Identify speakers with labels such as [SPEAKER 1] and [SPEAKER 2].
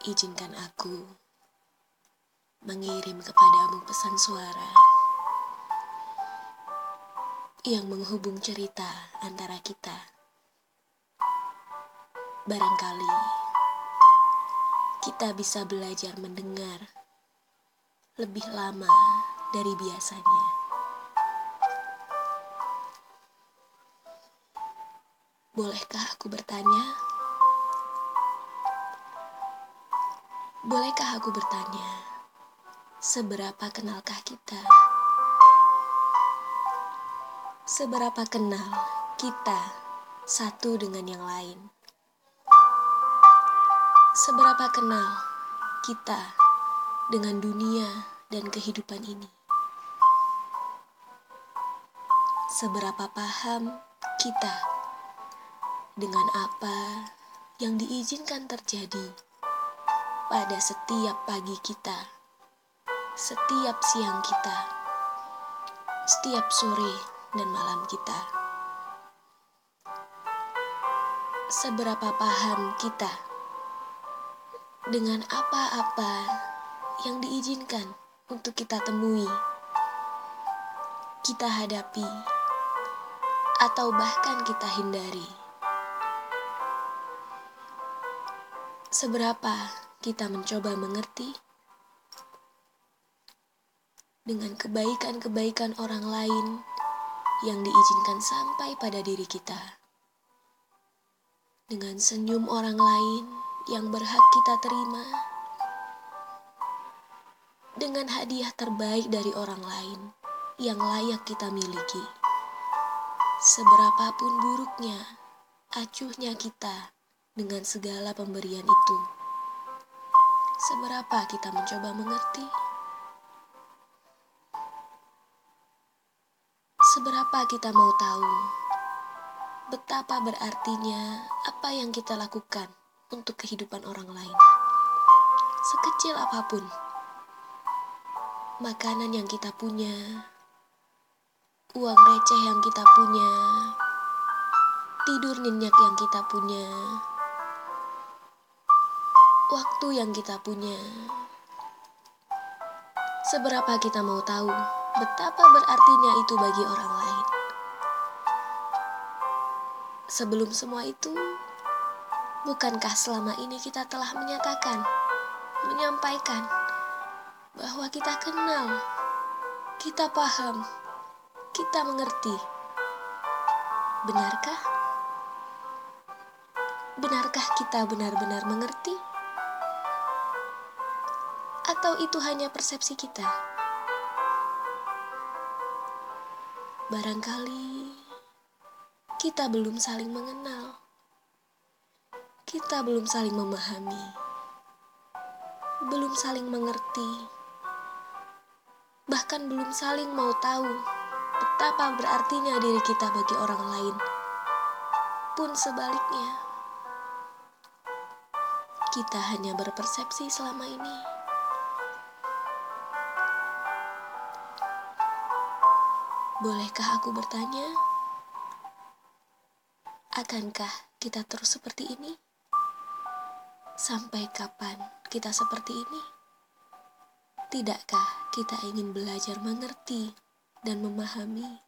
[SPEAKER 1] Izinkan aku mengirim kepadamu pesan suara yang menghubung cerita antara kita. Barangkali kita bisa belajar mendengar lebih lama dari biasanya. Bolehkah aku bertanya? Bolehkah aku bertanya, seberapa kenalkah kita? Seberapa kenal kita satu dengan yang lain? Seberapa kenal kita dengan dunia dan kehidupan ini? Seberapa paham kita dengan apa yang diizinkan terjadi? Pada setiap pagi kita, setiap siang kita, setiap sore dan malam kita. Seberapa paham kita dengan apa-apa yang diizinkan untuk kita temui, kita hadapi, atau bahkan kita hindari. Seberapa kita mencoba mengerti dengan kebaikan-kebaikan orang lain yang diizinkan sampai pada diri kita, dengan senyum orang lain yang berhak kita terima, dengan hadiah terbaik dari orang lain yang layak kita miliki. Seberapapun buruknya, acuhnya kita dengan segala pemberian itu seberapa kita mencoba mengerti, seberapa kita mau tahu? Betapa berartinya apa yang kita lakukan untuk kehidupan orang lain, sekecil apa pun makanan yang kita punya, uang receh yang kita punya, tidur nyenyak yang kita punya waktu yang kita punya. Seberapa kita mau tahu betapa berartinya itu bagi orang lain. Sebelum semua itu, bukankah selama ini kita telah menyatakan, menyampaikan bahwa kita kenal, kita paham, kita mengerti? Benarkah? Benarkah kita benar-benar mengerti? Atau itu hanya persepsi kita? Barangkali kita belum saling mengenal. Kita belum saling memahami. Belum saling mengerti. Bahkan belum saling mau tahu betapa berartinya diri kita bagi orang lain. Pun sebaliknya, kita hanya berpersepsi selama ini. Bolehkah aku bertanya? Akankah kita terus seperti ini? Sampai kapan kita seperti ini? Tidakkah kita ingin belajar mengerti dan memahami